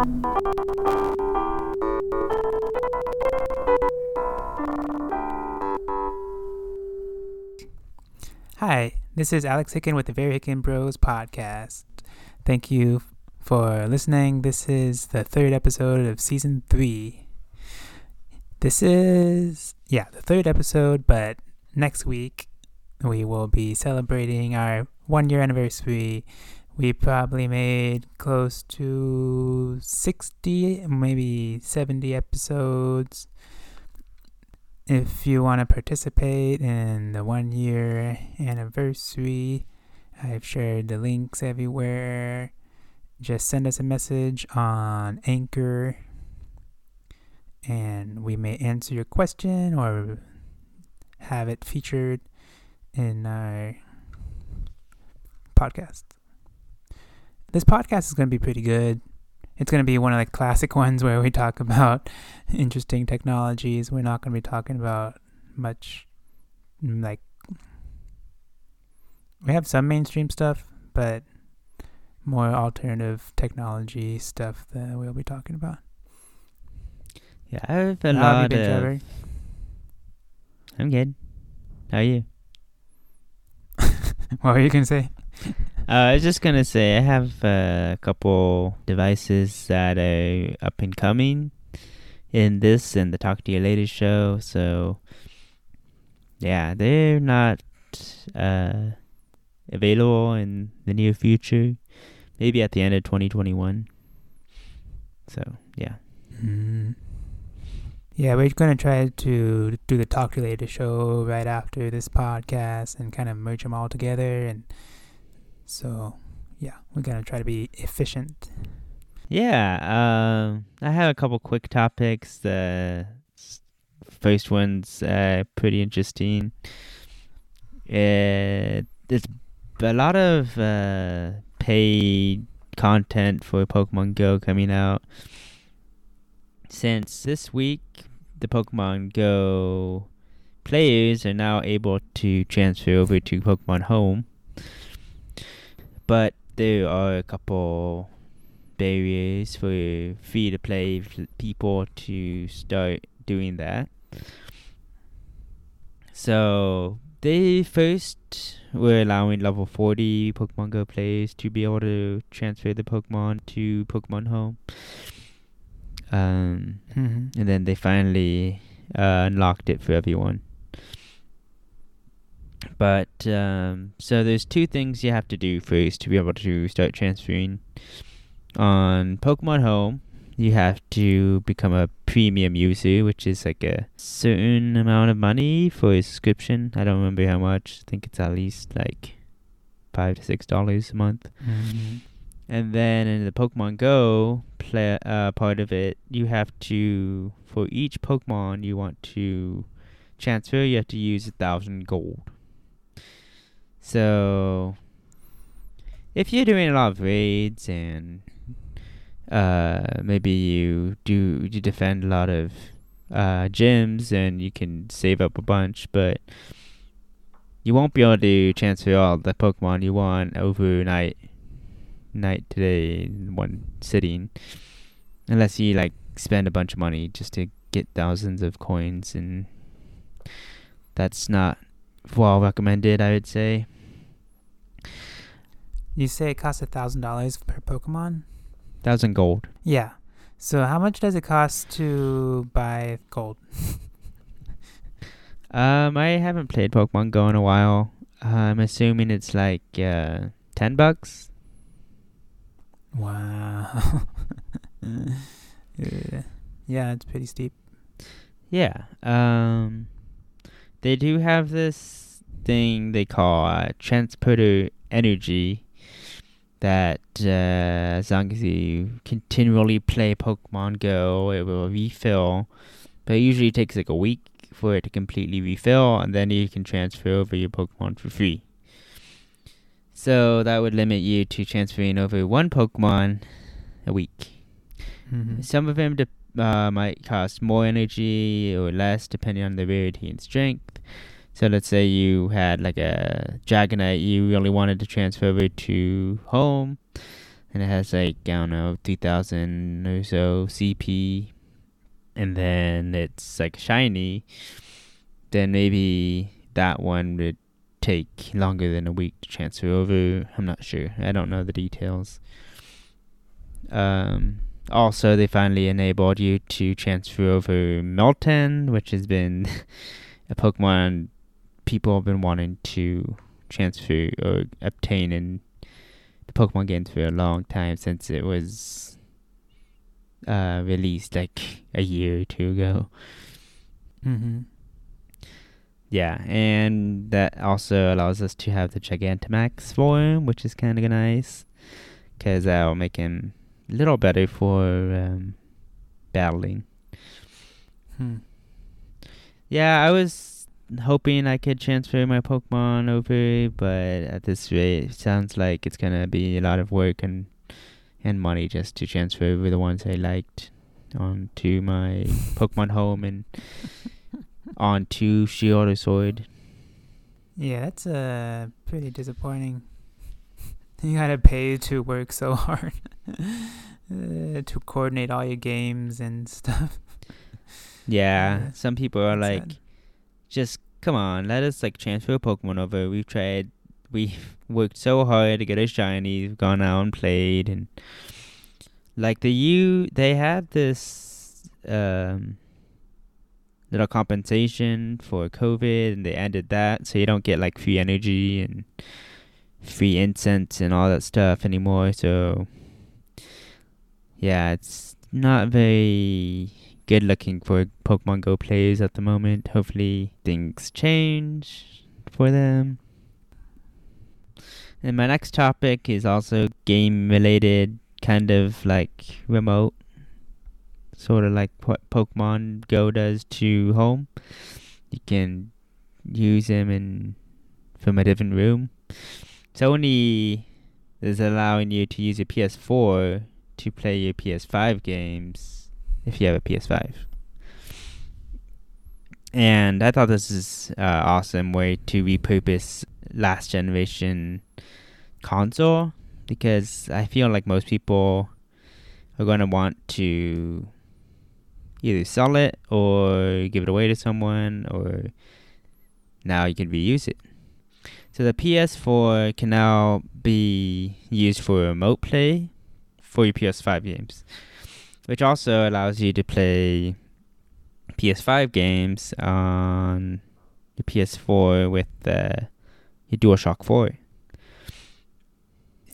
Hi, this is Alex Hicken with the Very Hicken Bros podcast. Thank you for listening. This is the third episode of season three. This is, yeah, the third episode, but next week we will be celebrating our one year anniversary. We probably made close to 60, maybe 70 episodes. If you want to participate in the one year anniversary, I've shared the links everywhere. Just send us a message on Anchor and we may answer your question or have it featured in our podcast. This podcast is going to be pretty good. It's going to be one of the classic ones where we talk about interesting technologies. We're not going to be talking about much mm, like we have some mainstream stuff, but more alternative technology stuff that we'll be talking about. Yeah, I have a How have lot been, of. I'm good. How are you? What were you gonna say? Uh, I was just gonna say I have a couple devices that are up and coming in this and the Talk to You Later show. So yeah, they're not uh, available in the near future. Maybe at the end of 2021. So yeah. Mm. Yeah, we're gonna try to do the talk to you later show right after this podcast and kind of merge them all together. And so, yeah, we're gonna try to be efficient. Yeah, um, I have a couple quick topics. The first one's uh, pretty interesting. Uh, there's a lot of uh, paid content for Pokemon Go coming out. Since this week, the Pokemon Go players are now able to transfer over to Pokemon Home. But there are a couple barriers for free to play people to start doing that. So they first were allowing level 40 Pokemon Go players to be able to transfer the Pokemon to Pokemon Home. Um, Mm-hmm. and then they finally uh, unlocked it for everyone. But um, so there's two things you have to do first to be able to start transferring. On Pokemon Home, you have to become a premium user, which is like a certain amount of money for a subscription. I don't remember how much. I think it's at least like five to six dollars a month. Mm-hmm. And then in the Pokemon Go play, uh, part of it, you have to for each Pokemon you want to transfer, you have to use a thousand gold. So if you're doing a lot of raids and uh, maybe you do you defend a lot of uh, gyms and you can save up a bunch, but you won't be able to transfer all the Pokemon you want overnight night today in one sitting unless you like spend a bunch of money just to get thousands of coins and that's not well recommended i would say You say it costs a thousand dollars per Pokemon? thousand gold Yeah. So how much does it cost to buy gold? um i haven't played pokemon go in a while i'm assuming it's like uh 10 bucks Wow. yeah. yeah, it's pretty steep. Yeah. Um, they do have this thing they call uh, transporter energy. That uh, as long as you continually play Pokemon Go, it will refill. But it usually takes like a week for it to completely refill, and then you can transfer over your Pokemon for free. So that would limit you to transferring over one Pokemon a week. Mm-hmm. Some of them de- uh, might cost more energy or less depending on the rarity and strength. So let's say you had like a Dragonite you really wanted to transfer over to home. and it has like I don't know, three thousand or so CP, and then it's like shiny, then maybe that one would take longer than a week to transfer over. I'm not sure. I don't know the details. Um, also, they finally enabled you to transfer over Meltan, which has been a Pokemon people have been wanting to transfer or obtain in the Pokemon games for a long time since it was uh, released like a year or two ago. Mm-hmm. Yeah, and that also allows us to have the Gigantamax form, which is kind of nice because that'll make him a little better for um, battling. Hmm. Yeah, I was hoping I could transfer my Pokemon over, but at this rate, it sounds like it's gonna be a lot of work and and money just to transfer over the ones I liked onto my Pokemon Home and onto Shield or Sword. Yeah, that's uh, pretty disappointing. You gotta pay to work so hard uh, to coordinate all your games and stuff. Yeah, Yeah, some people are like, sad. Just come on, let us like transfer a Pokemon over. We've tried, we've worked so hard to get a shiny, we've gone out and played, and like the U, they have this um little compensation for COVID, and they ended that, so you don't get like free energy and free incense and all that stuff anymore. So yeah, it's not very good looking for Pokemon Go players at the moment. Hopefully things change for them. And my next topic is also game related, kind of like remote, sort of like what Pokemon Go does to home. You can use them in from a different room. Sony is allowing you to use your PS4 to play your PS5 games if you have a PS5. And I thought this is uh, awesome way to repurpose last generation console because I feel like most people are going to want to either sell it or give it away to someone or now you can reuse it. So the PS4 can now be used for remote play for your PS5 games, which also allows you to play PS5 games on your PS4 with uh, your DualShock 4.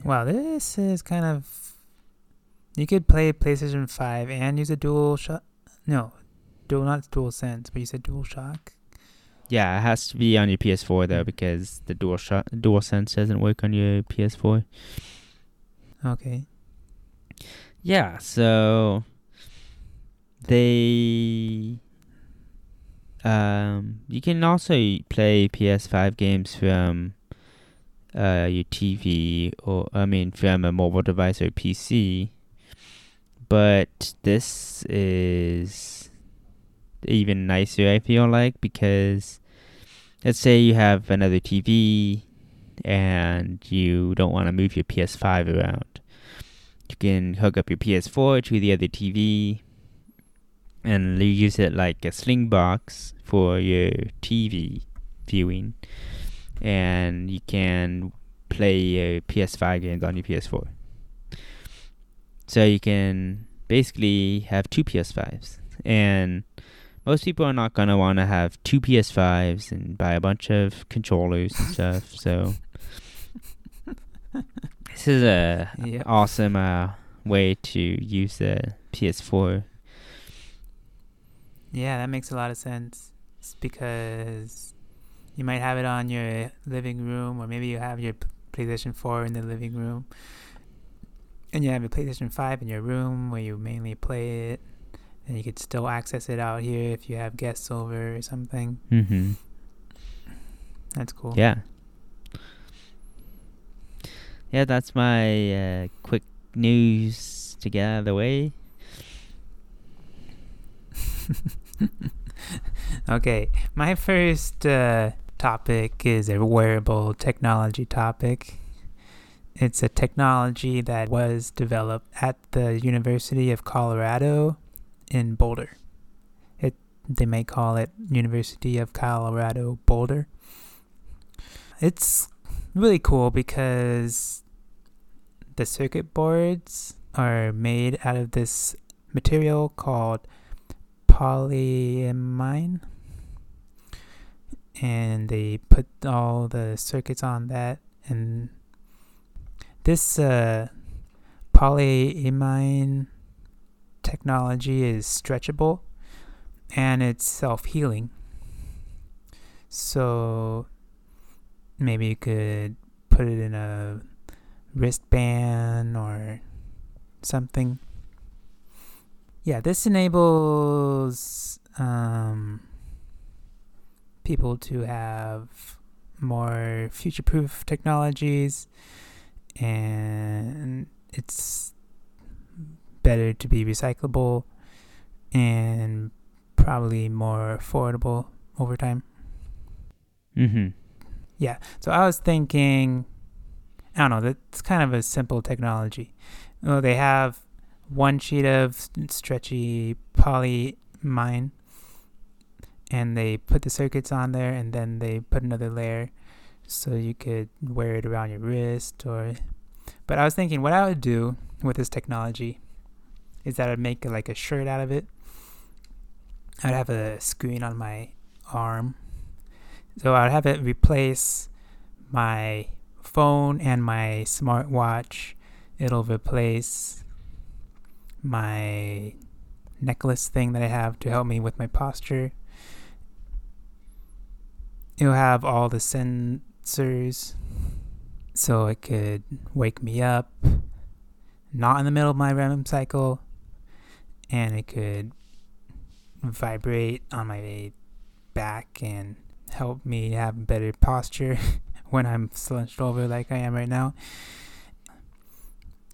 Wow, this is kind of. You could play PlayStation 5 and use a Dual. No, dual not Dual Sense, but you said Dual Shock. Yeah, it has to be on your PS4 though because the DualShock DualSense doesn't work on your PS4. Okay. Yeah, so they um you can also play PS5 games from uh your TV or I mean from a mobile device or PC. But this is even nicer I feel like because let's say you have another TV and you don't want to move your PS5 around. You can hook up your PS4 to the other TV and use it like a Slingbox for your TV viewing. And you can play your PS5 games on your PS4. So you can basically have two PS5s. And most people are not going to want to have two PS5s and buy a bunch of controllers and stuff. So this is a Yep. awesome uh, way to use the PS4. Yeah, that makes a lot of sense. It's because you might have it on your living room, or maybe you have your PlayStation 4 in the living room, and you have your PlayStation 5 in your room where you mainly play it, and you could still access it out here if you have guests over or something. Mm-hmm. That's cool. Yeah. Yeah, that's my uh, quick news to get out of the way. okay, my first uh, topic is a wearable technology topic. It's a technology that was developed at the University of Colorado in Boulder. It they may call it University of Colorado Boulder. It's really cool because the circuit boards are made out of this material called polyimine and they put all the circuits on that. And this uh, polyimine technology is stretchable and it's self-healing. So maybe you could put it in a wristband or something yeah this enables um, people to have more future proof technologies and it's better to be recyclable and probably more affordable over time. Mm-hmm. Yeah. So I was thinking, I don't know, that's kind of a simple technology. Well, they have one sheet of stretchy polyimine and they put the circuits on there and then they put another layer so you could wear it around your wrist or but i was thinking what i would do with this technology is that i'd make like a shirt out of it i'd have a screen on my arm so i'd have it replace my phone and my smartwatch. It'll replace my necklace thing that i have to help me with my posture. It'll have all the sensors so it could wake me up not in the middle of my REM cycle and it could vibrate on my back and help me have better posture when I'm slouched over like I am right now.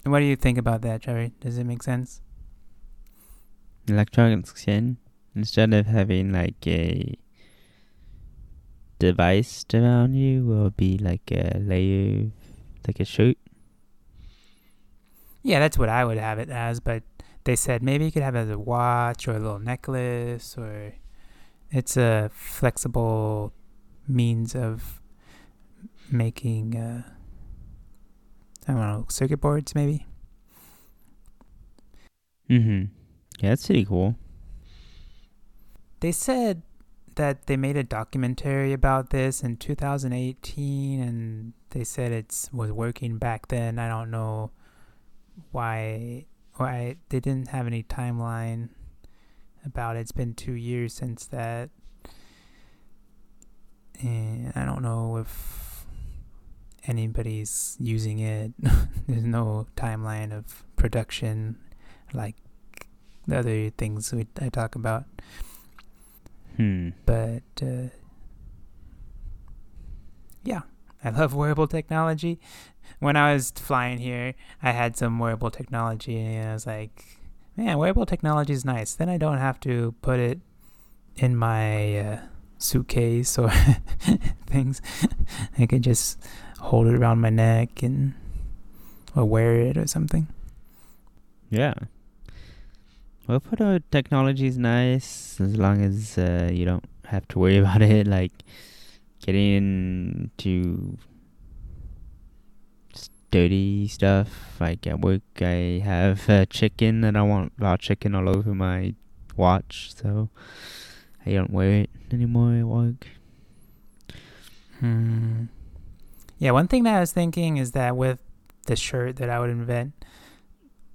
What do you think about that, Trevor? Does it make sense? Electronic skin instead of having like a device around you will be like a layer, like a shirt. Yeah, that's what I would have it as, but they said maybe you could have it as a watch or a little necklace or it's a flexible means of making uh, I don't know, circuit boards maybe. Mm-hmm. Yeah, that's pretty cool. They said that they made a documentary about this in 2018 and they said it was working back then. I don't know why why they didn't have any timeline about it. It's been 2 years since that. And I don't know if anybody's using it. There's no timeline of production like the other things we, I talk about. Hmm. But uh, yeah, I love wearable technology. When I was flying here, I had some wearable technology, and I was like, "Man, wearable technology is nice." Then I don't have to put it in my uh, suitcase or things. I can just hold it around my neck and or wear it or something. Yeah. Photo technology is nice as long as uh, you don't have to worry about it, like getting into dirty stuff. Like at work, I have uh, chicken and I want raw chicken all over my watch, so I don't wear it anymore at work. Hmm. Yeah, one thing that I was thinking is that with the shirt that I would invent,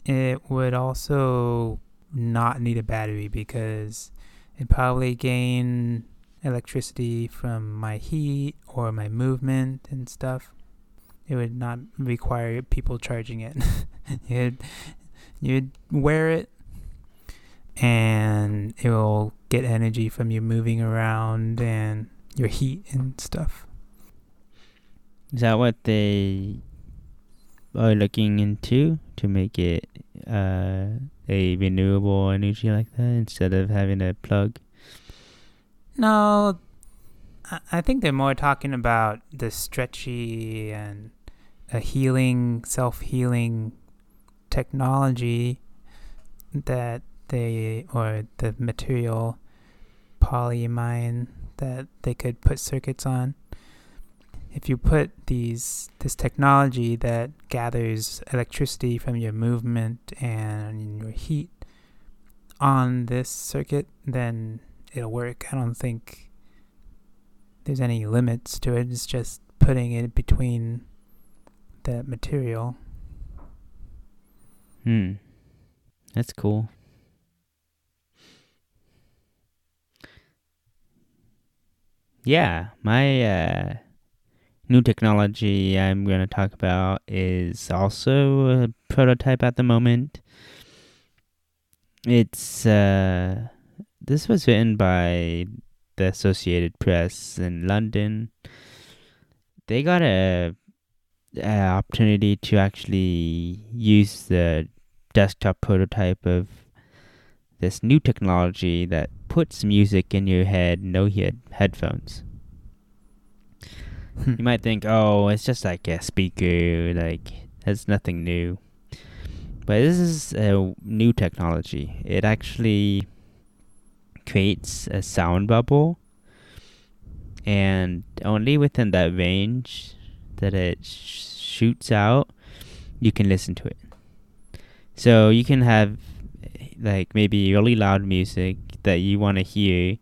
it would also not need a battery because it probably gain electricity from my heat or my movement and stuff. It would not require people charging it. you'd, you'd wear it and it will get energy from you moving around and your heat and stuff. Is that what they are looking into to make it uh, a renewable energy like that instead of having a plug? No, I think they're more talking about the stretchy and a healing, self healing technology that they, or the material polyimine that they could put circuits on. If you put these this technology that gathers electricity from your movement and your heat on this circuit, then it'll work. I don't think there's any limits to it. It's just putting it between the material. Hmm. That's cool. Yeah, my uh, new technology I'm going to talk about is also a prototype at the moment. It's uh, this was written by the Associated Press in London. They got a, a opportunity to actually use the desktop prototype of this new technology that puts music in your head, no head headphones. Hmm. you might think, oh, it's just like a speaker, like that's nothing new. But this is a new technology. It actually creates a sound bubble, and only within that range that it sh- shoots out, you can listen to it. So you can have like maybe really loud music that you want to hear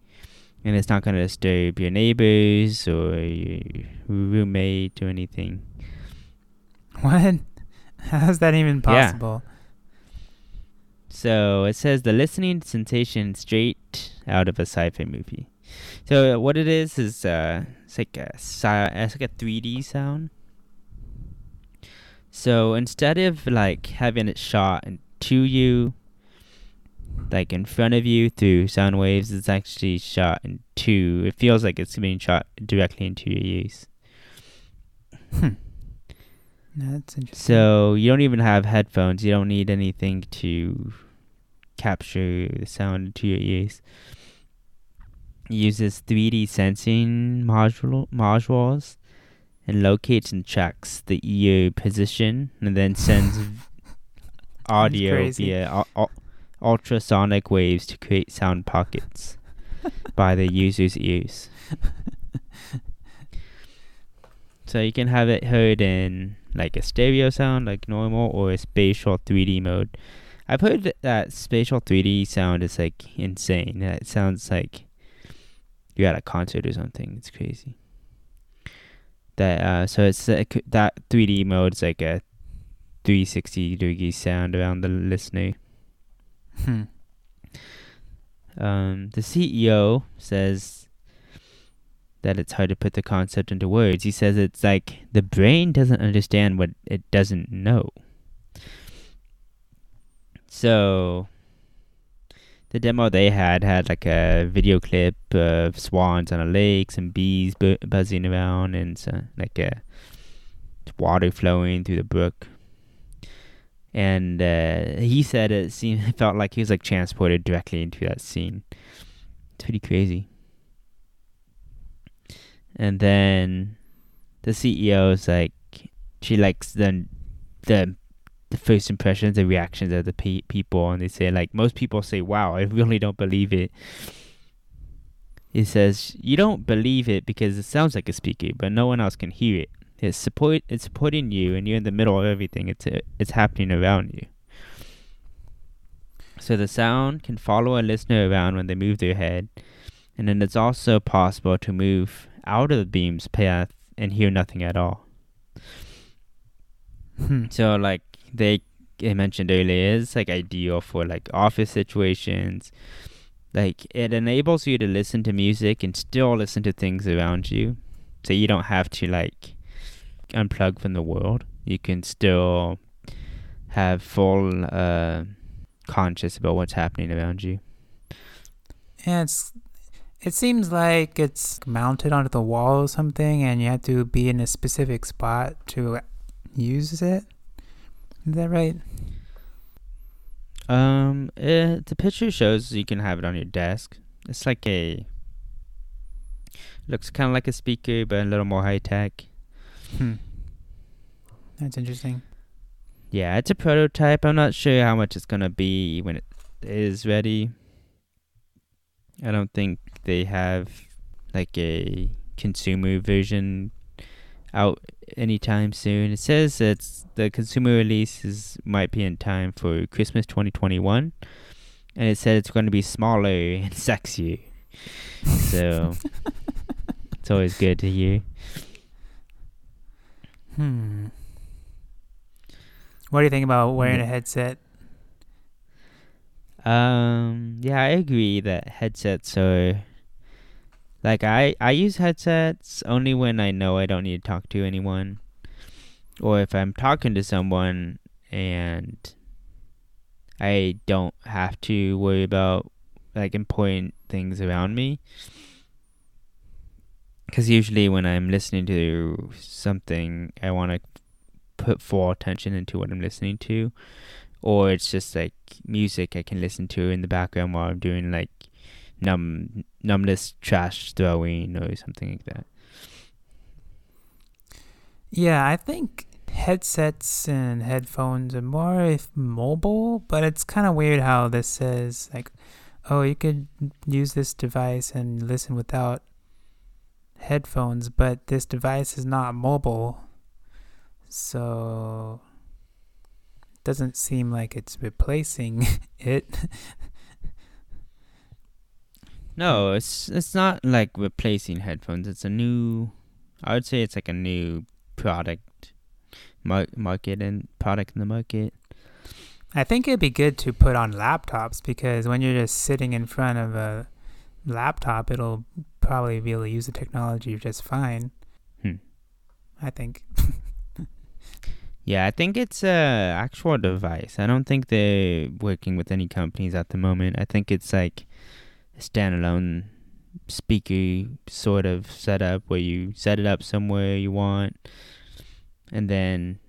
and it's not going to disturb your neighbors or your roommate or anything. What? How's that even possible? Yeah. So it says the listening sensation straight out of a sci-fi movie. So what it is is uh, it's like a it's like a 3D sound. So instead of like having it shot to you like in front of you through sound waves it's actually shot into it feels like it's being shot directly into your ears. Hmm. that's interesting. So you don't even have headphones. You don't need anything to capture the sound into your ears uses 3d sensing module modules and locates and tracks the ear position and then sends audio via ultrasonic waves to create sound pockets by the user's ears. so you can have it heard in like a stereo sound, like normal, or a spatial 3D mode. I've heard that spatial 3D sound is like insane. It sounds like you're at a concert or something. It's crazy. That uh, so it's like that 3D mode is like a 360 degree sound around the listener. Hmm. Um, the CEO says that it's hard to put the concept into words. He says it's like the brain doesn't understand what it doesn't know. So the demo they had had like a video clip of swans on a lake, some bees bu- buzzing around, and like a water flowing through the brook and uh, he said it seemed it felt like he was like transported directly into that scene. It's pretty crazy. And then the CEO is like, she likes the the the first impressions, the reactions of the pe- people, and they say like most people say, "Wow, I really don't believe it." He says, "You don't believe it because it sounds like a speaker, but no one else can hear it." It's support. It's supporting you, and you're in the middle of everything. It's uh, it's happening around you. So the sound can follow a listener around when they move their head, and then it's also possible to move out of the beam's path and hear nothing at all. Hmm. So like they, mentioned earlier, it's like ideal for like office situations. Like it enables you to listen to music and still listen to things around you, so you don't have to like unplug from the world. You can still have full uh, conscious about what's happening around you. Yeah, it's it seems like it's mounted onto the wall or something, and you have to be in a specific spot to use it. Is that right? Um, it, eh, the picture shows you can have it on your desk. It's like a looks kind of like a speaker, but a little more high tech. Hmm. That's interesting. Yeah, it's a prototype. I'm not sure how much it's gonna be when it is ready. I don't think they have like a consumer version out anytime soon. It says it's the consumer release is might be in time for Christmas 2021, and it said it's going to be smaller and sexier. So it's always good to hear. Hmm. What do you think about wearing a headset? Um, yeah, I agree that headsets are like I I use headsets only when I know I don't need to talk to anyone or if I'm talking to someone and I don't have to worry about like important things around me. Cuz usually when I'm listening to something, I want to put full attention into what I'm listening to or it's just like music I can listen to in the background while I'm doing like numb numbness trash throwing or something like that. Yeah, I think headsets and headphones are more if mobile, but it's kind of weird how this says like, oh, you could use this device and listen without headphones, but this device is not mobile, so it doesn't seem like it's replacing it. No, it's it's not like replacing headphones. It's a new I would say it's like a new product mar- market and product in the market. I think it'd be good to put on laptops because when you're just sitting in front of a laptop, it'll probably be able to use the technology just fine. Hmm. I think. Yeah, I think it's a actual device. I don't think they're working with any companies at the moment. I think it's like standalone speaker sort of setup where you set it up somewhere you want and then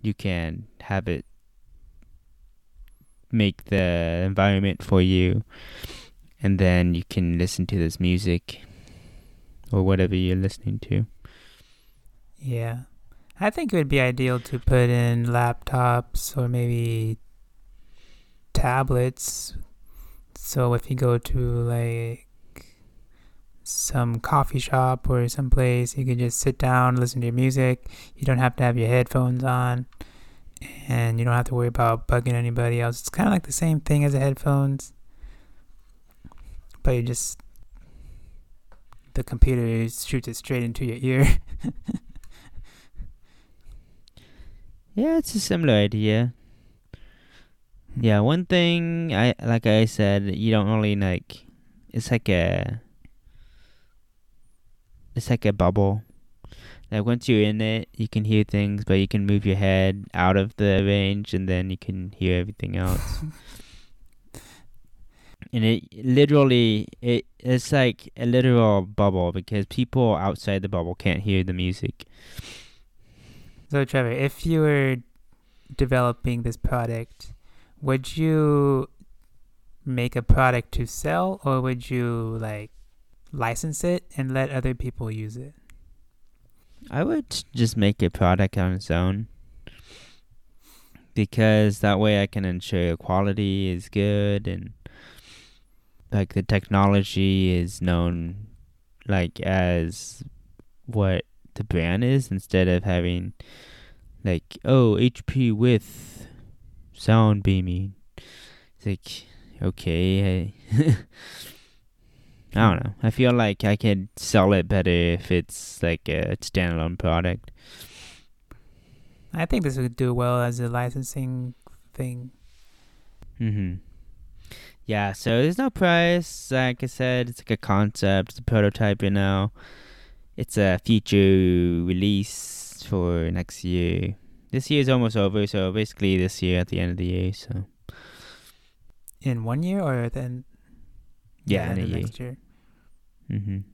you can have it make the environment for you and then you can listen to this music or whatever you're listening to. Yeah. I think it would be ideal to put in laptops or maybe tablets. So if you go to like some coffee shop or some place, you can just sit down, listen to your music. You don't have to have your headphones on and you don't have to worry about bugging anybody else. It's kind of like the same thing as the headphones. But you just the computer shoots it straight into your ear. Yeah, it's a similar idea. Yeah, one thing I like I said, you don't really like it's like a it's like a bubble. Like once you're in it, you can hear things, but you can move your head out of the range and then you can hear everything else. and it literally it it's like a literal bubble because people outside the bubble can't hear the music. So, Trevor, if you were developing this product, would you make a product to sell or would you like license it and let other people use it? I would just make a product on its own because that way I can ensure quality is good and like the technology is known like as what the brand is instead of having like oh HP with sound beaming. It's like okay, I, I don't know. I feel like I could sell it better if it's like a standalone product. I think this would do well as a licensing thing. Mhm. Yeah, so there's no price. Like I said, it's like a concept, it's a prototype you know. It's a future release for next year. This year is almost over, so basically this year at the end of the year. So In one year or then? Yeah, in the a year. next year. Mhm.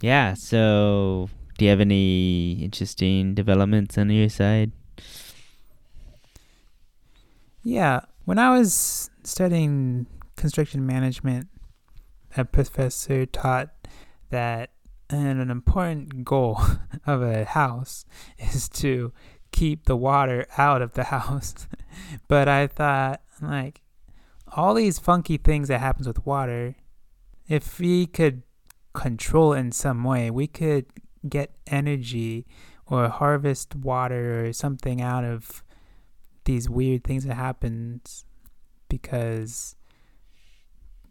Yeah. So, do you have any interesting developments on your side? Yeah, when I was studying construction management, a professor taught that and an important goal of a house is to keep the water out of the house. but I thought like all these funky things that happens with water, if we could control in some way, we could get energy or harvest water or something out of these weird things that happens because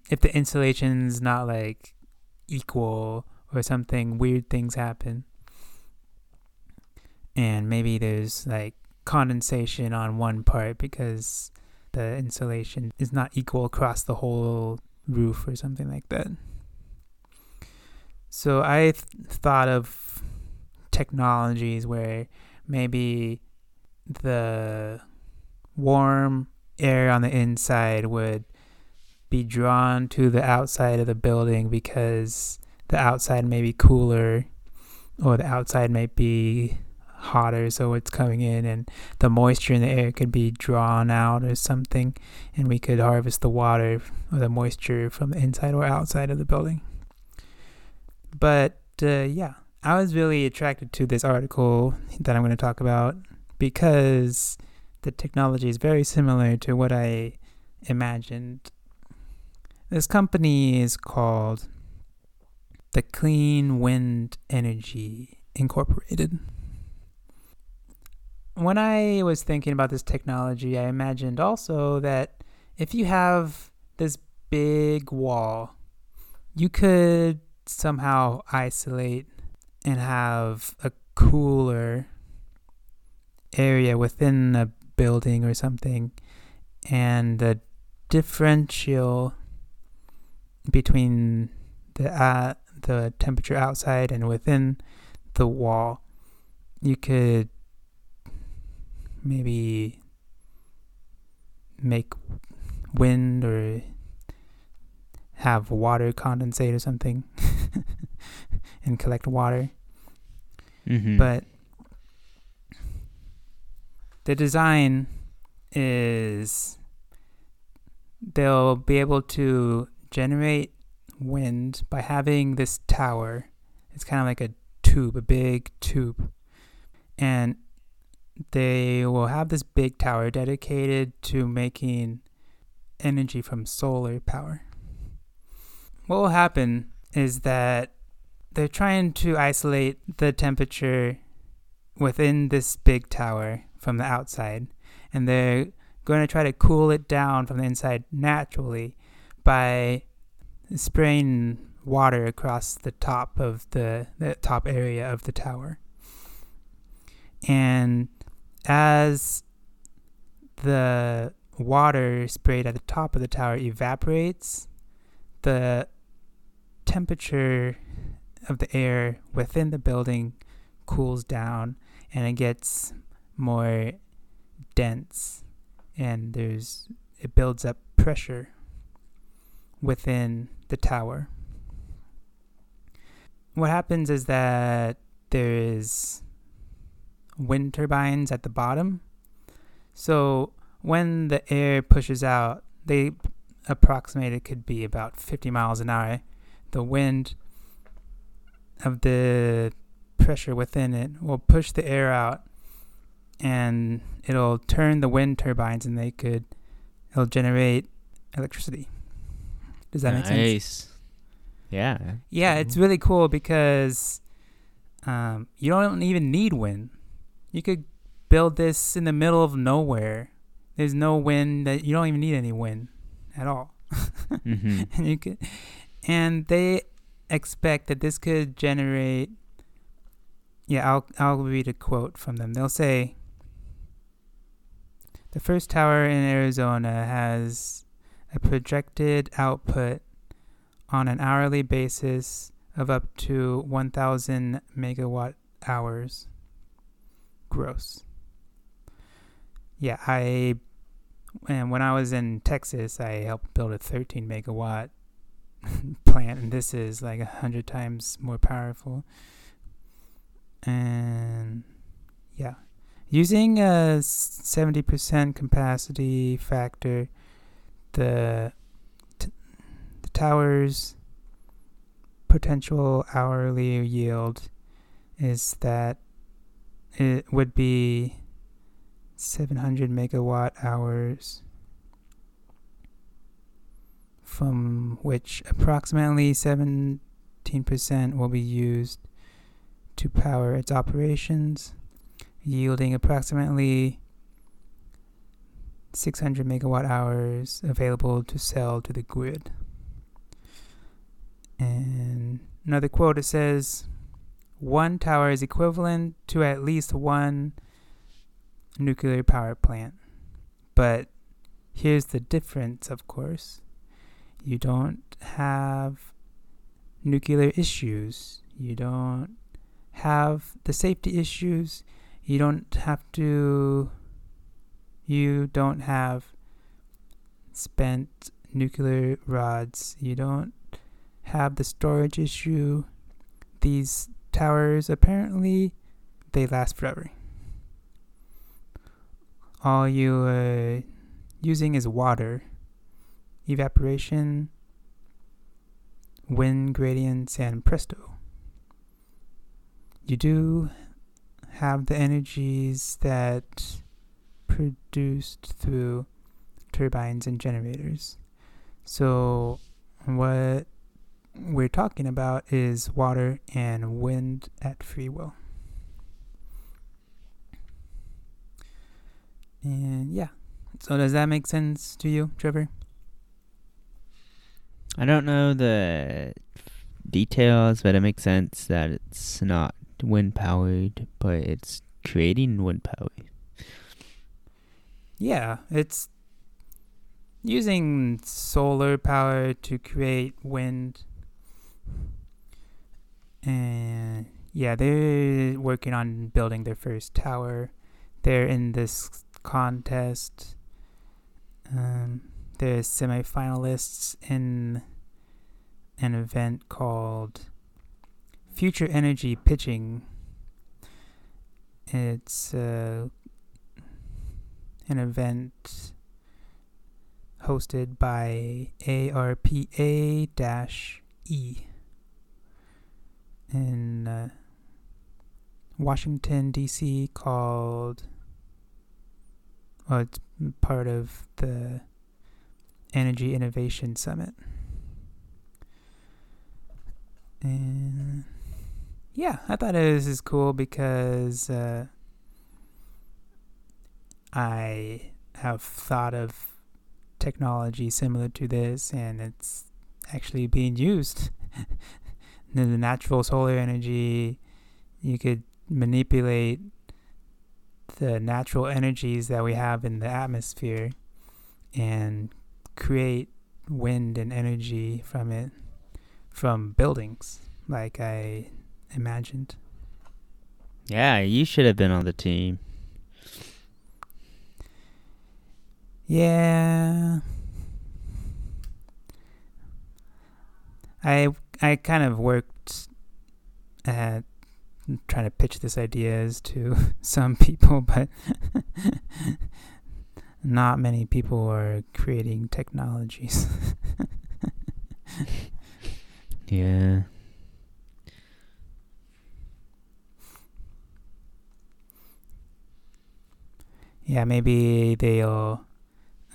if the insulation's not like equal or something weird things happen and maybe there's like condensation on one part because the insulation is not equal across the whole roof or something like that. So I th- thought of technologies where maybe the warm air on the inside would be drawn to the outside of the building because the outside may be cooler or the outside might be hotter so it's coming in and the moisture in the air could be drawn out or something and we could harvest the water or the moisture from the inside or outside of the building. But uh, yeah i was really attracted to this article that i'm going to talk about because the technology is very similar to what i imagined. This company is called the clean wind energy incorporated. When I was thinking about this technology, I imagined also that if you have this big wall, you could somehow isolate and have a cooler area within a building or something, and the differential between the uh, the temperature outside and within the wall, you could maybe make wind or have water condensate or something and collect water. Mm-hmm. But the design is they'll be able to generate wind by having this tower. It's kind of like a tube, a big tube. And they will have this big tower dedicated to making energy from solar power. What will happen is that they're trying to isolate the temperature within this big tower from the outside, and they're going to try to cool it down from the inside naturally by spraying water across the top of the, the top area of the tower. And as the water sprayed at the top of the tower evaporates, the temperature of the air within the building cools down and it gets more dense and there's it builds up pressure within the tower. What happens is that there is wind turbines at the bottom. So when the air pushes out, they approximate it could be about 50 miles an hour. The wind of the pressure within it will push the air out and it'll turn the wind turbines and they could it'll generate electricity. Does that nice. make sense? Yeah. Yeah, it's really cool because um, you don't even need wind. You could build this in the middle of nowhere. There's no wind that you don't even need any wind at all. mm-hmm. and you could, and they expect that this could generate. Yeah, I'll I'll read a quote from them. They'll say. The first tower in Arizona has a projected output on an hourly basis of up to 1,000 megawatt hours gross. Yeah, I and when I was in Texas, I helped build a 13 megawatt plant, and this is like a hundred times more powerful. And yeah, using a 70% capacity factor, the t- the towers potential hourly yield is that it would be 700 megawatt hours, from which approximately 17% will be used to power its operations, yielding approximately 600 megawatt hours available to sell to the grid. And another quote it says, one tower is equivalent to at least one nuclear power plant. But here's the difference, of course. You don't have nuclear issues. You don't have the safety issues. You don't have to. You don't have spent nuclear rods. You don't have the storage issue. These towers apparently they last forever. All you are using is water, evaporation, wind gradients, and presto. You do have the energies that produced through turbines and generators. So, what we're talking about is water and wind at free will. And yeah. So does that make sense to you, Trevor? I don't know the details, but it makes sense that it's not wind powered, but it's creating wind power. Yeah, it's using solar power to create wind and yeah, they're working on building their first tower. They're in this contest. Um, they're semifinalists in an event called Future Energy Pitching. It's uh, an event hosted by ARPA E in uh, Washington, D.C., called. Well, it's part of the Energy Innovation Summit. And yeah, I thought this is cool because uh, I have thought of technology similar to this, and it's actually being used the natural solar energy, you could manipulate the natural energies that we have in the atmosphere and create wind and energy from it from buildings like I imagined. Yeah, you should have been on the team. Yeah. I I kind of worked at trying to pitch this ideas to some people, but not many people are creating technologies. yeah. Yeah, maybe they'll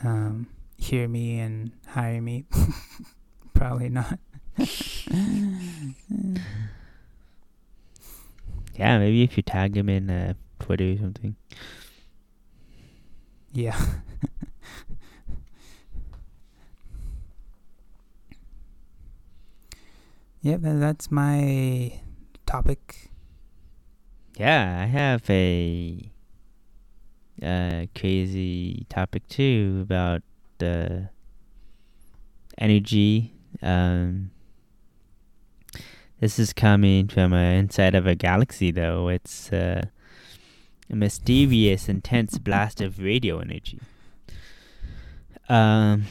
um, hear me and hire me. Probably not. yeah, maybe if you tag him in uh, Twitter or something. Yeah. yep, that's my topic. Yeah, I have a uh, crazy topic too about the energy. Um, this is coming from uh, inside of a galaxy, though. It's uh, a mysterious, intense blast of radio energy. Um,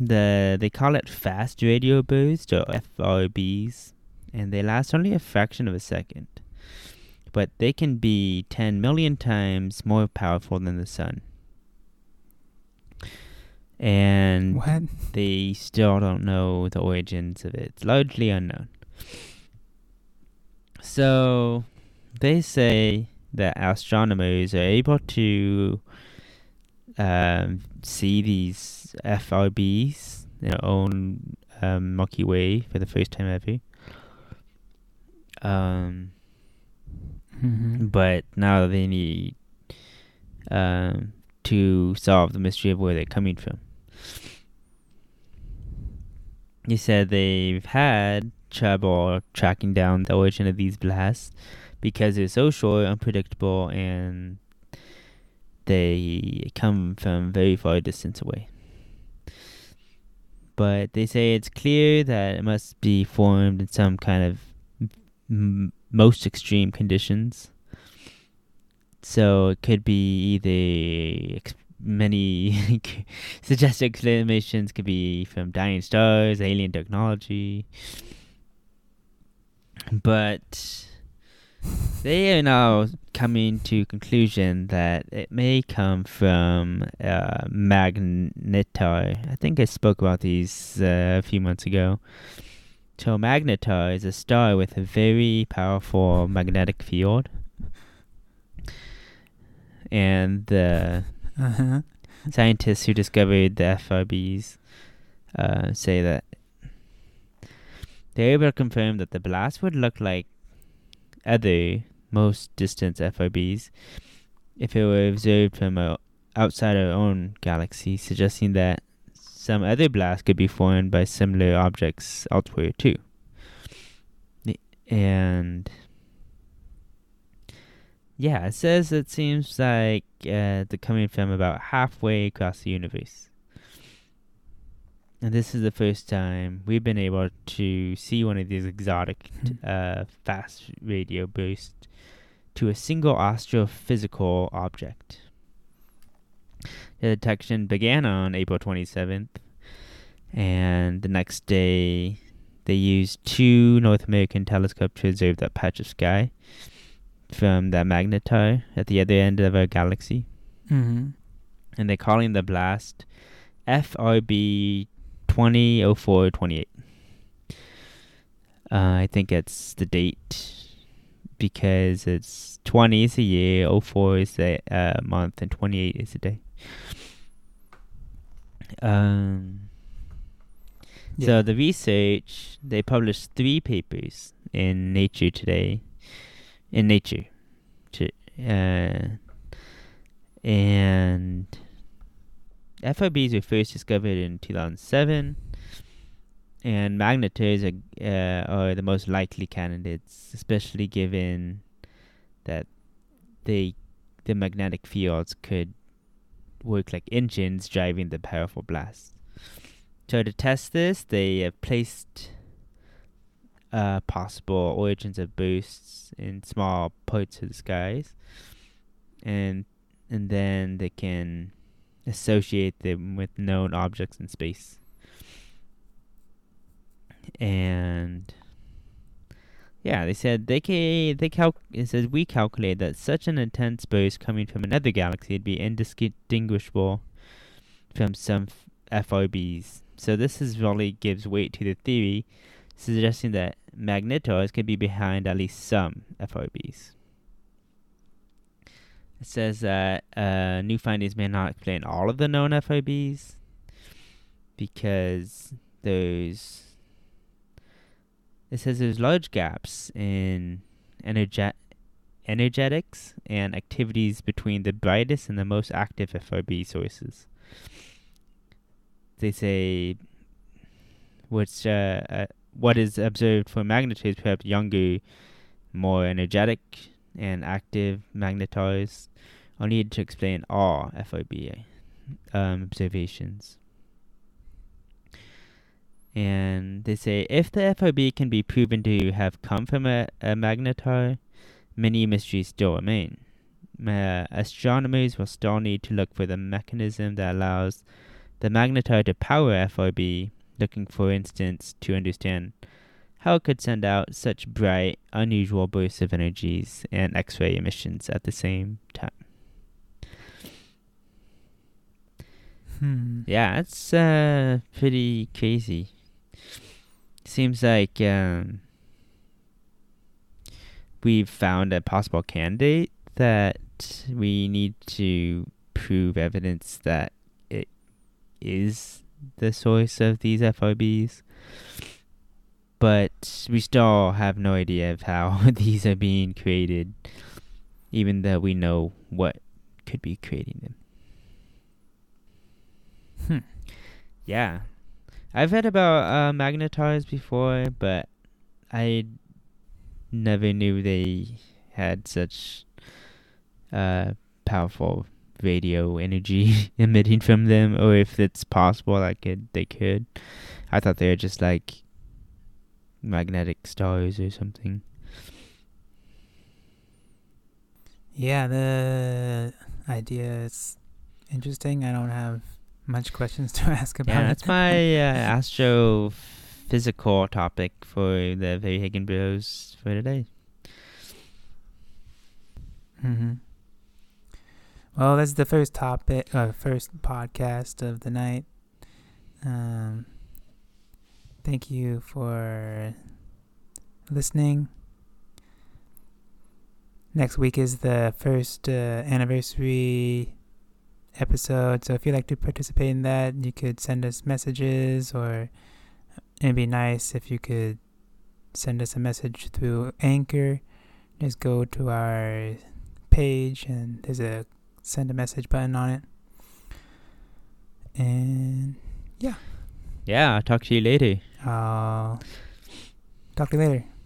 the they call it fast radio bursts or FRBs, and they last only a fraction of a second, but they can be 10 million times more powerful than the sun. And what? they still don't know the origins of it. It's largely unknown. So they say that astronomers are able to um, see these FRBs, their own um, Milky Way, for the first time ever. Um, Mm-hmm. but now they need um, to solve the mystery of where they're coming from. He said they've had trouble tracking down the origin of these blasts because they're so short, unpredictable, and they come from very far distance away. But they say it's clear that it must be formed in some kind of most extreme conditions. So it could be the many suggested explanations could be from dying stars, alien technology, but they are now coming to conclusion that it may come from uh, magnetar. I think I spoke about these uh, a few months ago. So magnetar is a star with a very powerful magnetic field, and the Uh-huh. scientists who discovered the FRBs uh, say that they're able to confirm that the blast would look like other most distant FRBs if it were observed from uh, outside our own galaxy, suggesting that some other blast could be formed by similar objects elsewhere too. And yeah, it says it seems like uh, they're coming from about halfway across the universe. And this is the first time we've been able to see one of these exotic uh, fast radio bursts to a single astrophysical object. The detection began on April 27th, and the next day they used two North American telescopes to observe that patch of sky from that magnetar at the other end of our galaxy. Mm-hmm. And they're calling the blast FRB 200428. Uh, I think it's the date because it's 20 is a year, 04 is a uh, month, and 28 is a day. Um, Yeah. So the research, they published three papers in Nature today, in Nature, to, uh, and FRBs were first discovered in 2007, and magnetars are, uh, are the most likely candidates, especially given that they the magnetic fields could work like engines driving the powerful blast. So to test this, they have placed uh, possible origins of boosts in small parts of the skies, and and then they can associate them with known objects in space. And yeah, they said they can they cal- it says we calculate that such an intense burst coming from another galaxy would be indistinguishable from some f- FRBs. So this is really gives weight to the theory, suggesting that magnetars could be behind at least some FRBs. It says that uh, new findings may not explain all of the known FRBs because there's it says there's large gaps in energe- energetics and activities between the brightest and the most active FRB sources. They say which uh, uh, what is observed for magnetars perhaps younger, more energetic and active magnetars are needed to explain all FRB um, observations. And they say if the FRB can be proven to have come from a, a magnetar, many mysteries still remain. Uh, astronomers will still need to look for the mechanism that allows the magnetar to power FRB, looking, for instance, to understand how it could send out such bright, unusual bursts of energies and X ray emissions at the same time. Hmm. Yeah, it's uh, pretty crazy. Seems like um, we've found a possible candidate that we need to prove evidence that it is the source of these FRBs. But we still have no idea of how these are being created, even though we know what could be creating them. Hmm. Yeah. I've heard about uh, magnetars before, but I never knew they had such uh, powerful radio energy emitting from them, or if it's possible, like it, they could. I thought they were just like magnetic stars or something. Yeah, the idea is interesting. I don't have much questions to ask about Yeah, that's my uh, astrophysical topic for the Very Hagen Bros for today. Mm-hmm. Well, that's the first topic, uh, first podcast of the night. Um, thank you for listening. Next week is the first uh, anniversary episode, so if you'd like to participate in that, you could send us messages, or it'd be nice if you could send us a message through Anchor. Just go to our page and there's a send a message button on it. And Yeah, I'll talk to you later. I'll talk to you later.